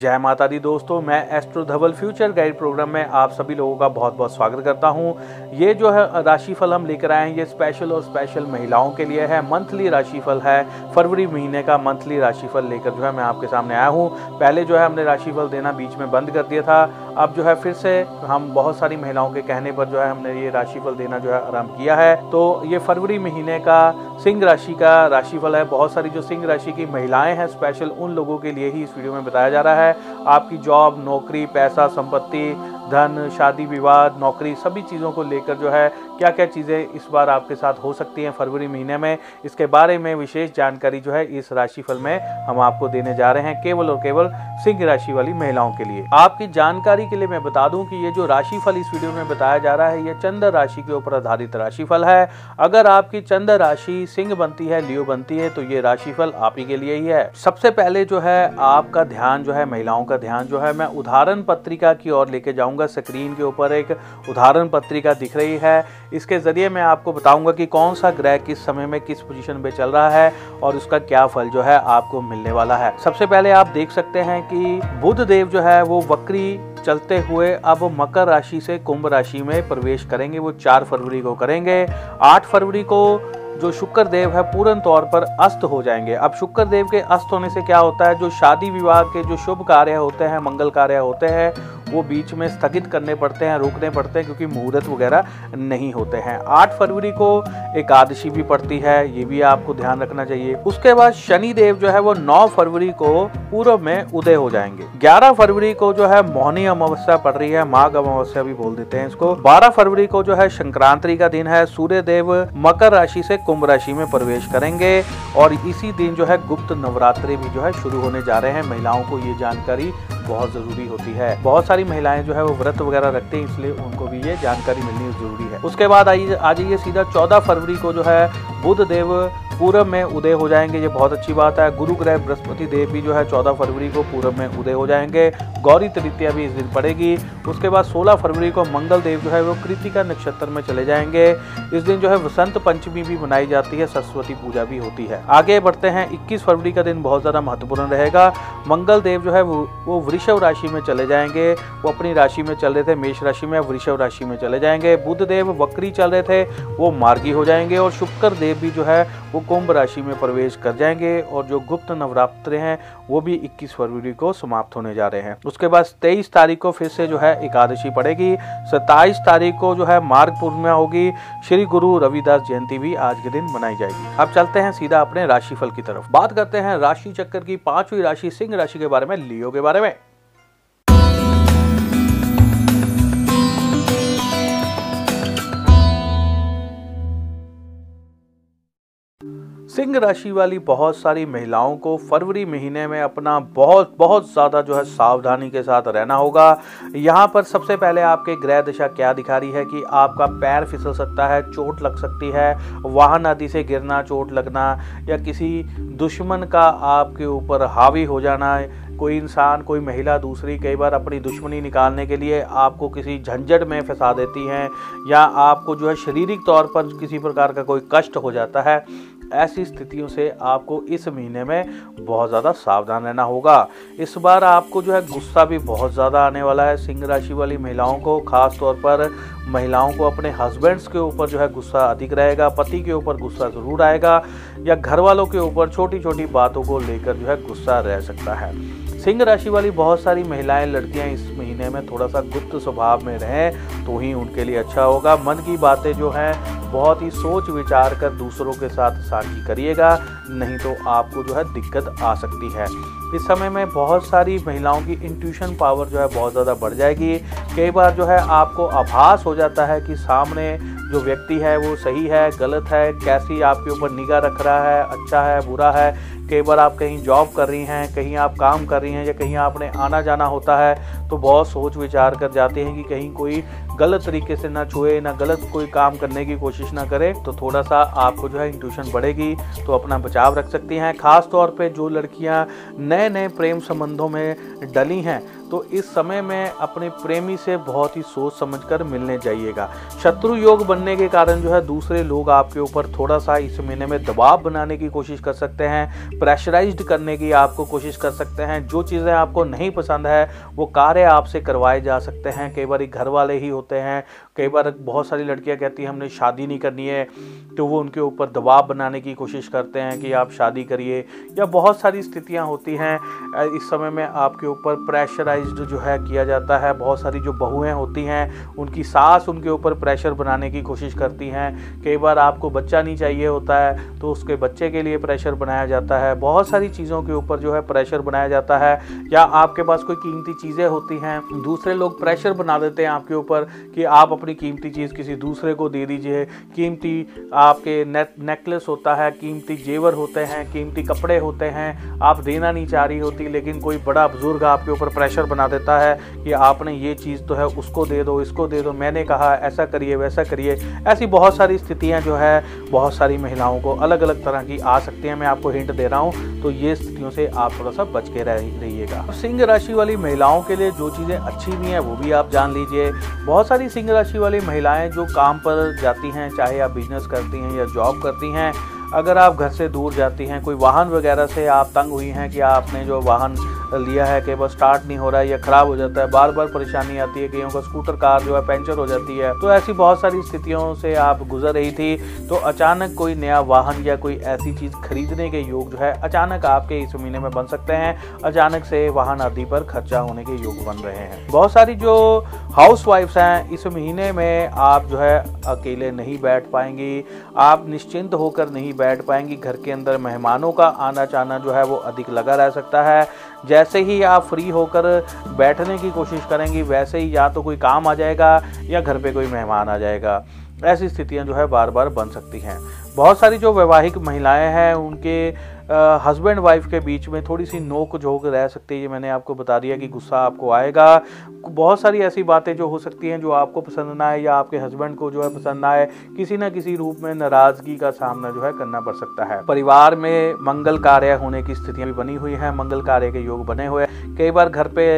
जय माता दी दोस्तों, मैं astro Dhaval future guide program में आप सभी लोगों का बहुत बहुत स्वागत करता हूँ। ये जो है, राशिफल हम लेकर आए हैं, ये स्पेशल और स्पेशल महिलाओं के लिए है मंथली राशिफल है, फरवरी महीने का मंथली राशिफल लेकर जो है मैं आपके सामने आया हूँ। पहले जो है, हमने राशिफल देना बीच में बंद कर दिया था अब जो है फिर से हम बहुत सारी महिलाओं के कहने पर जो है हमने ये राशिफल देना जो है आराम किया है। तो ये फरवरी महीने का सिंह राशि का राशिफल है। बहुत सारी जो सिंह राशि की महिलाएँ हैं स्पेशल उन लोगों के लिए ही इस वीडियो में बताया जा रहा है। आपकी जॉब नौकरी, पैसा, संपत्ति, धन, शादी, विवाद, नौकरी, सभी चीज़ों को लेकर जो है क्या क्या चीज़ें इस बार आपके साथ हो सकती हैं फरवरी महीने में? इसके बारे में विशेष जानकारी जो है इस राशिफल में हम आपको देने जा रहे हैं, केवल और केवल सिंह राशि वाली महिलाओं के लिए। आपकी जानकारी के लिए मैं बता दूँ कि ये जो राशिफल इस वीडियो में बताया जा रहा है, ये चंद्र राशि के ऊपर आधारित राशिफल है। अगर आपकी चंद्र राशि सिंह बनती है, लियो बनती है तो ये राशिफल आप ही के लिए ही है। सबसे पहले जो है आपका ध्यान जो है, महिलाओं का ध्यान जो है, मैं उदाहरण पत्रिका की ओर लेके जाऊँगा। स्क्रीन के ऊपर एक उदाहरण पत्रिका दिख रही है। इसके ज़रिए मैं आपको बताऊँगा कि कौन सा ग्रह किस समय में किस पोजीशन पे चल रहा है और उसका क्या फल जो है आपको मिलने वाला है। सबसे पहले आप देख सकते हैं कि बुध देव जो है वो वक्री चलते हुए अब मकर राशि से कुंभ राशि में प्रवेश करेंगे। वो चार फरवरी को करेंगे। आठ फरवरी को जो शुक्र देव है पूर्ण तौर पर अस्त हो जाएँगे। अब शुक्र देव के अस्त होने से क्या होता है? जो शादी विवाह के जो शुभ कार्य होते हैं, मंगल कार्य होते हैं वो बीच में स्थगित करने पड़ते हैं, रोकने पड़ते हैं क्योंकि मुहूर्त वगैरह नहीं होते हैं। आठ फरवरी को एकादशी भी पड़ती है, ये भी आपको ध्यान रखना चाहिए। उसके बाद शनि देव जो है वो नौ फरवरी को पूर्व में उदय हो जाएँगे। ग्यारह फरवरी को जो है मोहनी अमावस्या पड़ रही है, माघ अमावस्या भी बोल देते हैं इसको। बारह फरवरी को जो है संक्रांति का दिन है सूर्य देव मकर राशि से कुंभ राशि में प्रवेश करेंगे और इसी दिन जो है गुप्त नवरात्रि भी जो है शुरू होने जा रहे हैं। महिलाओं को ये जानकारी बहुत ज़रूरी होती है। बहुत सारी महिलाएँ जो है वो व्रत वगैरह रखते हैं, इसलिए उनको भी ये जानकारी मिलनी ज़रूरी है। उसके बाद आइए आ जाइए सीधा चौदह फरवरी को जो है बुद्ध देव पूरब में उदय हो जाएँगे, ये बहुत अच्छी बात है। गुरु ग्रह बृहस्पति देव भी जो है चौदह फरवरी को पूरब में उदय हो जाएँगे। गौरी तृतीया भी इस दिन पड़ेगी। उसके बाद सोलह फरवरी को मंगल देव जो है वो कृतिका नक्षत्र में चले जाएँगे। इस दिन जो है वसंत पंचमी भी मनाई जाती है, सरस्वती पूजा भी होती है। आगे बढ़ते हैं। इक्कीस फरवरी का दिन बहुत ज़्यादा महत्वपूर्ण रहेगा। मंगल देव जो है वो वृषभ राशि में चले जाएँगे। वो अपनी राशि में चल रहे थे, मेष राशि में वृषभ राशि में चले जाएँगे। बुद्ध देव, वक्री चल रहे थे, वो मार्गी हो जाएँगे। और शुक्र देव भी जो है वो कुंभ राशि में प्रवेश कर जाएँगे और जो गुप्त नवरात्र हैं, वो भी 21 फरवरी को समाप्त होने जा रहे हैं। उसके बाद 23 तारीख को फिर से जो है एकादशी पड़ेगी। 27 तारीख को जो है मार्ग पूर्णिमा होगी। श्री गुरु रविदास जयंती भी आज के दिन मनाई जाएगी। अब चलते हैं सीधा अपने राशिफल की तरफ़। बात करते हैं राशि चक्कर की पांचवी राशि, सिंह राशि के बारे में, लियो के बारे में। सिंह राशि वाली बहुत सारी महिलाओं को फरवरी महीने में अपना बहुत बहुत ज़्यादा जो है सावधानी के साथ रहना होगा। यहाँ पर सबसे पहले आपके ग्रह दिशा क्या दिखा रही है कि आपका पैर फिसल सकता है, चोट लग सकती है, वाहन आदि से गिरना, चोट लगना, या किसी दुश्मन का आपके ऊपर हावी हो जाना, कोई इंसान, कोई महिला दूसरी कई बार अपनी दुश्मनी निकालने के लिए आपको किसी झंझट में फंसा देती हैं, या आपको जो है शारीरिक तौर पर किसी प्रकार का कोई कष्ट हो जाता है। ऐसी स्थितियों से आपको इस महीने में बहुत ज़्यादा सावधान रहना होगा। इस बार आपको जो है गुस्सा भी बहुत ज़्यादा आने वाला है। सिंह राशि वाली महिलाओं को, खास तौर पर महिलाओं को अपने हस्बैंड्स के ऊपर जो है गुस्सा अधिक रहेगा, पति के ऊपर गुस्सा ज़रूर आएगा या घर वालों के ऊपर छोटी छोटी बातों को लेकर जो है गुस्सा रह सकता है। सिंह राशि वाली बहुत सारी महिलाएँ, लड़कियाँ इस महीने में थोड़ा सा गुप्त स्वभाव में रहें तो ही उनके लिए अच्छा होगा। मन की बातें जो हैं, बहुत ही सोच विचार कर दूसरों के साथ साझी करिएगा, नहीं तो आपको जो है दिक्कत आ सकती है। इस समय में बहुत सारी महिलाओं की इंट्यूशन पावर जो है बहुत ज़्यादा बढ़ जाएगी। कई बार जो है आपको आभास हो जाता है कि सामने जो व्यक्ति है वो सही है, गलत है, कैसी आपके ऊपर निगाह रख रहा है अच्छा है, बुरा है कई बार आप कहीं जॉब कर रही हैं, कहीं आप काम कर रही हैं या कहीं आपने आना जाना होता है तो बहुत सोच विचार कर जाते हैं कि कहीं कोई गलत तरीके से ना छुए, ना गलत कोई काम करने की कोशिश ना करे तो थोड़ा सा आपको जो है इंट्यूशन बढ़ेगी तो अपना बचाव रख सकती हैं। खासतौर पर जो लड़कियाँ नए नए प्रेम संबंधों में डली हैं तो इस समय में अपने प्रेमी से बहुत ही सोच समझकर मिलने जाइएगा। शत्रु योग बनने के कारण जो है दूसरे लोग आपके ऊपर थोड़ा सा इस महीने में दबाव बनाने की कोशिश कर सकते हैं प्रेशराइज्ड करने की आपको कोशिश कर सकते हैं, जो चीज़ें आपको नहीं पसंद है, वो कार्य आपसे करवाए जा सकते हैं। कई बार घर वाले ही होते हैं, कई बार बहुत सारी लड़कियाँ कहती हैं, हमने शादी नहीं करनी है। तो वो उनके ऊपर दबाव बनाने की कोशिश करते हैं कि आप शादी करिए, या बहुत सारी स्थितियाँ होती हैं। इस समय में आपके ऊपर प्रेशराइज्ड जो है किया जाता है। बहुत सारी जो बहुएँ होती हैं, उनकी सास उनके ऊपर प्रेशर बनाने की कोशिश करती हैं। कई बार आपको बच्चा नहीं चाहिए होता है तो उसके बच्चे के लिए प्रेशर बनाया जाता है। बहुत सारी चीज़ों के ऊपर जो है प्रेशर बनाया जाता है। या आपके पास कोई कीमती चीज़ें होती हैं, दूसरे लोग प्रेशर बना देते हैं आपके ऊपर कि आप अपनी कीमती चीज़ किसी दूसरे को दे दीजिए। कीमती आपके नेक नेकलेस होता है, कीमती जेवर होते हैं, कीमती कपड़े होते हैं। आप देना नहीं चाह रही होती, लेकिन कोई बड़ा बुज़ुर्ग आपके ऊपर प्रेशर बना देता है कि आपने ये चीज़ तो है, उसको दे दो, इसको दे दो, मैंने कहा, ऐसा करिए, वैसा करिए। ऐसी बहुत सारी स्थितियाँ जो है, बहुत सारी महिलाओं को अलग अलग तरह की आ सकती हैं। मैं आपको हिंट दे रहा हूँ तो ये स्थितियों से आप थोड़ा सा बच के रहिएगा। सिंह राशि वाली महिलाओं के लिए जो चीज़ें अच्छी भी हैं, वो भी आप जान लीजिए। बहुत सारी सिंह राशि वाली महिलाएँ जो काम पर जाती हैं, चाहे आप बिज़नेस करती हैं या जॉब करती हैं अगर आप घर से दूर जाती हैं, कोई वाहन वगैरह से आप तंग हुई हैं कि आपने जो वाहन लिया है कि बस स्टार्ट नहीं हो रहा है, या ख़राब हो जाता है बार बार परेशानी आती है, कईयों का स्कूटर कार जो है पंचर हो जाती है तो ऐसी बहुत सारी स्थितियों से आप गुजर रही थी तो अचानक कोई नया वाहन या कोई ऐसी चीज़ खरीदने के योग जो है, अचानक आपके इस महीने में बन सकते हैं, अचानक से वाहन आदि पर खर्चा होने के योग बन रहे हैं। बहुत सारी जो हाउस वाइफ्स हैं, इस महीने में आप जो है अकेले नहीं बैठ पाएँगी, आप निश्चिंत होकर नहीं बैठ पाएँगी, घर के अंदर मेहमानों का आना जाना जो है वो अधिक लगा रह सकता है। जैसे ही आप फ्री होकर बैठने की कोशिश करेंगी, वैसे ही या तो कोई काम आ जाएगा या घर पे कोई मेहमान आ जाएगा। ऐसी स्थितियाँ जो है बार बार बन सकती हैं। बहुत सारी जो वैवाहिक महिलाएँ हैं, उनके हस्बैंड वाइफ के बीच में थोड़ी सी नोक झोंक रह सकती है, ये मैंने आपको बता दिया कि गुस्सा आपको आएगा। बहुत सारी ऐसी बातें जो हो सकती हैं, जो आपको पसंद ना आए या आपके हस्बैंड को जो है पसंद ना आए, किसी ना किसी रूप में नाराज़गी का सामना जो है करना पड़ सकता है। परिवार में मंगल कार्य होने की स्थितियाँ भी बनी हुई हैं, मंगल कार्य के योग बने हुए हैं। कई बार घर पे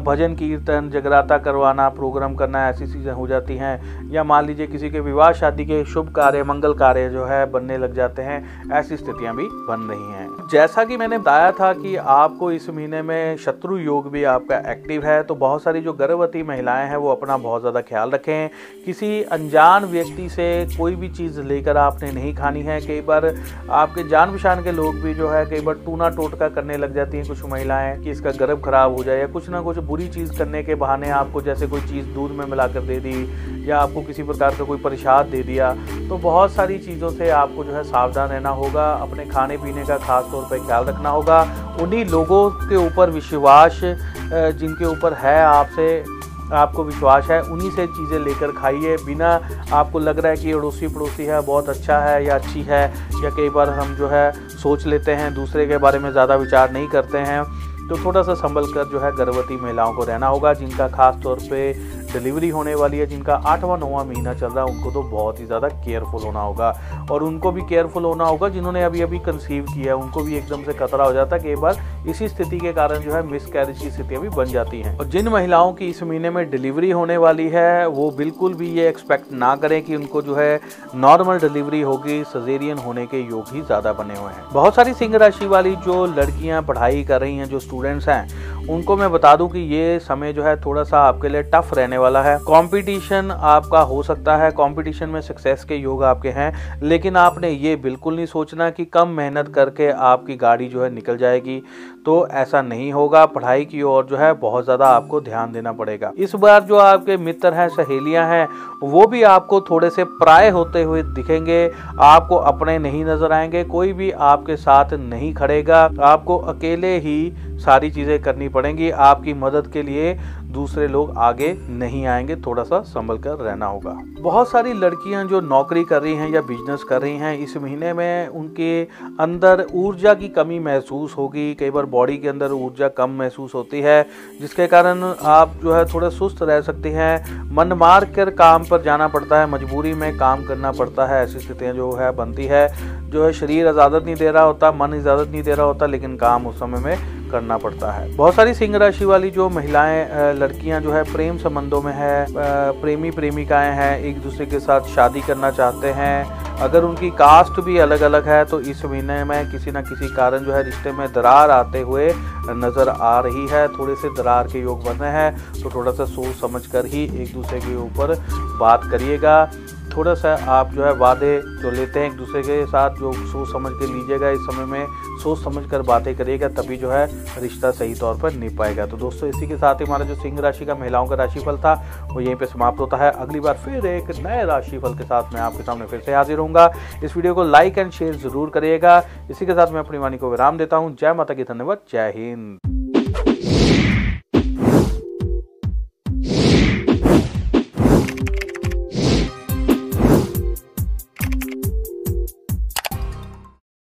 भजन, कीर्तन, जगराता करवाना प्रोग्राम करना ऐसी चीज़ें हो जाती हैं या मान लीजिए किसी के विवाह, शादी के शुभ कार्य, मंगल कार्य जो है बनने लग जाते हैं, ऐसी स्थितियाँ भी बन रही हैं। जैसा कि मैंने बताया था कि आपको इस महीने में शत्रु योग भी आपका एक्टिव है तो बहुत सारी जो गर्भवती महिलाएँ हैं, वो अपना बहुत ज़्यादा ख्याल रखें। किसी अनजान व्यक्ति से कोई भी चीज़ लेकर आपने नहीं खानी है। कई बार आपके जान पहचान के लोग भी जो है, कई बार टूना टोटका करने लग जाती हैं कुछ महिलाएँ कि इसका गर्भ खराब हो जाए या कुछ ना कुछ बुरी चीज़ करने के बहाने आपको जैसे कोई चीज़ दूध में मिलाकर दे दी या आपको किसी प्रकार का कोई प्रसाद दे दिया तो बहुत सारी चीज़ों से आपको जो है सावधान रहना होगा, अपने खाने पीने का खास तौर पर ख्याल रखना होगा। उन्हीं लोगों के ऊपर विश्वास जिनके ऊपर है आपसे, आपको विश्वास है, उन्हीं से चीज़ें लेकर खाइए। बिना आपको लग रहा है कि अड़ोसी पड़ोसी है, बहुत अच्छा है या अच्छी है, या कई बार हम जो है सोच लेते हैं, दूसरे के बारे में ज़्यादा विचार नहीं करते हैं तो थोड़ा सा संभल कर जो है गर्भवती महिलाओं को रहना होगा, जिनका खास तौर पे डिलीवरी होने वाली है, जिनका आठवां नौवां महीना चल रहा है, उनको तो बहुत ही ज़्यादा केयरफुल होना होगा। और उनको भी केयरफुल होना होगा, जिन्होंने अभी अभी कंसीव किया है, उनको भी एकदम से खतरा हो जाता है कि एक बार इसी स्थिति के कारण जो है मिस कैरेज की स्थितियाँ भी बन जाती हैं। और जिन महिलाओं की इस महीने में डिलीवरी होने वाली है, वो बिल्कुल भी ये एक्सपेक्ट ना करें कि उनको जो है नॉर्मल डिलीवरी होगी सजेरियन होने के योग ही ज़्यादा बने हुए हैं। बहुत सारी सिंह राशि वाली जो लड़कियाँ पढ़ाई कर रही हैं, जो स्टूडेंट्स हैं उनको मैं बता दूँ कि ये समय जो है थोड़ा सा आपके लिए टफ रहने वाला है। कंपटीशन आपका हो सकता है कंपटीशन में सक्सेस के योग आपके हैं, लेकिन आपने ये बिल्कुल नहीं सोचना कि कम मेहनत करके आपकी गाड़ी जो है निकल जाएगी। तो ऐसा नहीं होगा। पढ़ाई की ओर जो है बहुत ज़्यादा आपको ध्यान देना पड़ेगा। इस बार जो आपके मित्र हैं, सहेलियाँ हैं, वो भी आपको थोड़े से प्राय होते हुए दिखेंगे। आपको अपने नहीं नज़र आएँगे, कोई भी आपके साथ नहीं खड़ेगा। आपको अकेले ही सारी चीज़ें करनी पड़ेंगी। आपकी मदद के लिए दूसरे लोग आगे नहीं आएँगे थोड़ा सा संभल कर रहना होगा। बहुत सारी लड़कियाँ जो नौकरी कर रही हैं या बिज़नेस कर रही हैं, इस महीने में उनके अंदर ऊर्जा की कमी महसूस होगी। कई बार बॉडी के अंदर ऊर्जा कम महसूस होती है, जिसके कारण आप जो है थोड़ा सुस्त रह सकते हैं। मन मार कर काम पर जाना पड़ता है, मजबूरी में काम करना पड़ता है, ऐसी स्थितियाँ जो है बनती है। जो है शरीर इजाज़त नहीं दे रहा होता, मन इजाज़त नहीं दे रहा होता, लेकिन काम उस समय में करना पड़ता है। बहुत सारी सिंह राशि वाली जो महिलाएँ लड़कियाँ जो है, प्रेम संबंधों में है प्रेमी प्रेमिकाएँ हैं, एक दूसरे के साथ शादी करना चाहते हैं। अगर उनकी कास्ट भी अलग अलग है तो इस महीने में किसी न किसी कारण जो है, रिश्ते में दरार आते हुए नज़र आ रही है। थोड़े से दरार के योग बन हैं तो थोड़ा सा सोच समझ कर ही एक दूसरे के ऊपर बात करिएगा। थोड़ा सा आप जो है वादे जो लेते हैं एक दूसरे के साथ, जो सोच समझ के लीजिएगा इस समय में, सोच समझ कर बातें करिएगा, तभी जो है रिश्ता सही तौर पर निभ पाएगा तो दोस्तों, इसी के साथ ही हमारा जो सिंह राशि का, महिलाओं का राशिफल था, वो यहीं पे समाप्त होता है। अगली बार फिर एक नए राशिफल के साथ मैं आपके सामने फिर से हाजिर हूँ इस वीडियो को लाइक एंड शेयर ज़रूर करिएगा। इसी के साथ मैं अपनी वाणी को विराम देता हूँ। जय माता की धन्यवाद। जय हिंद।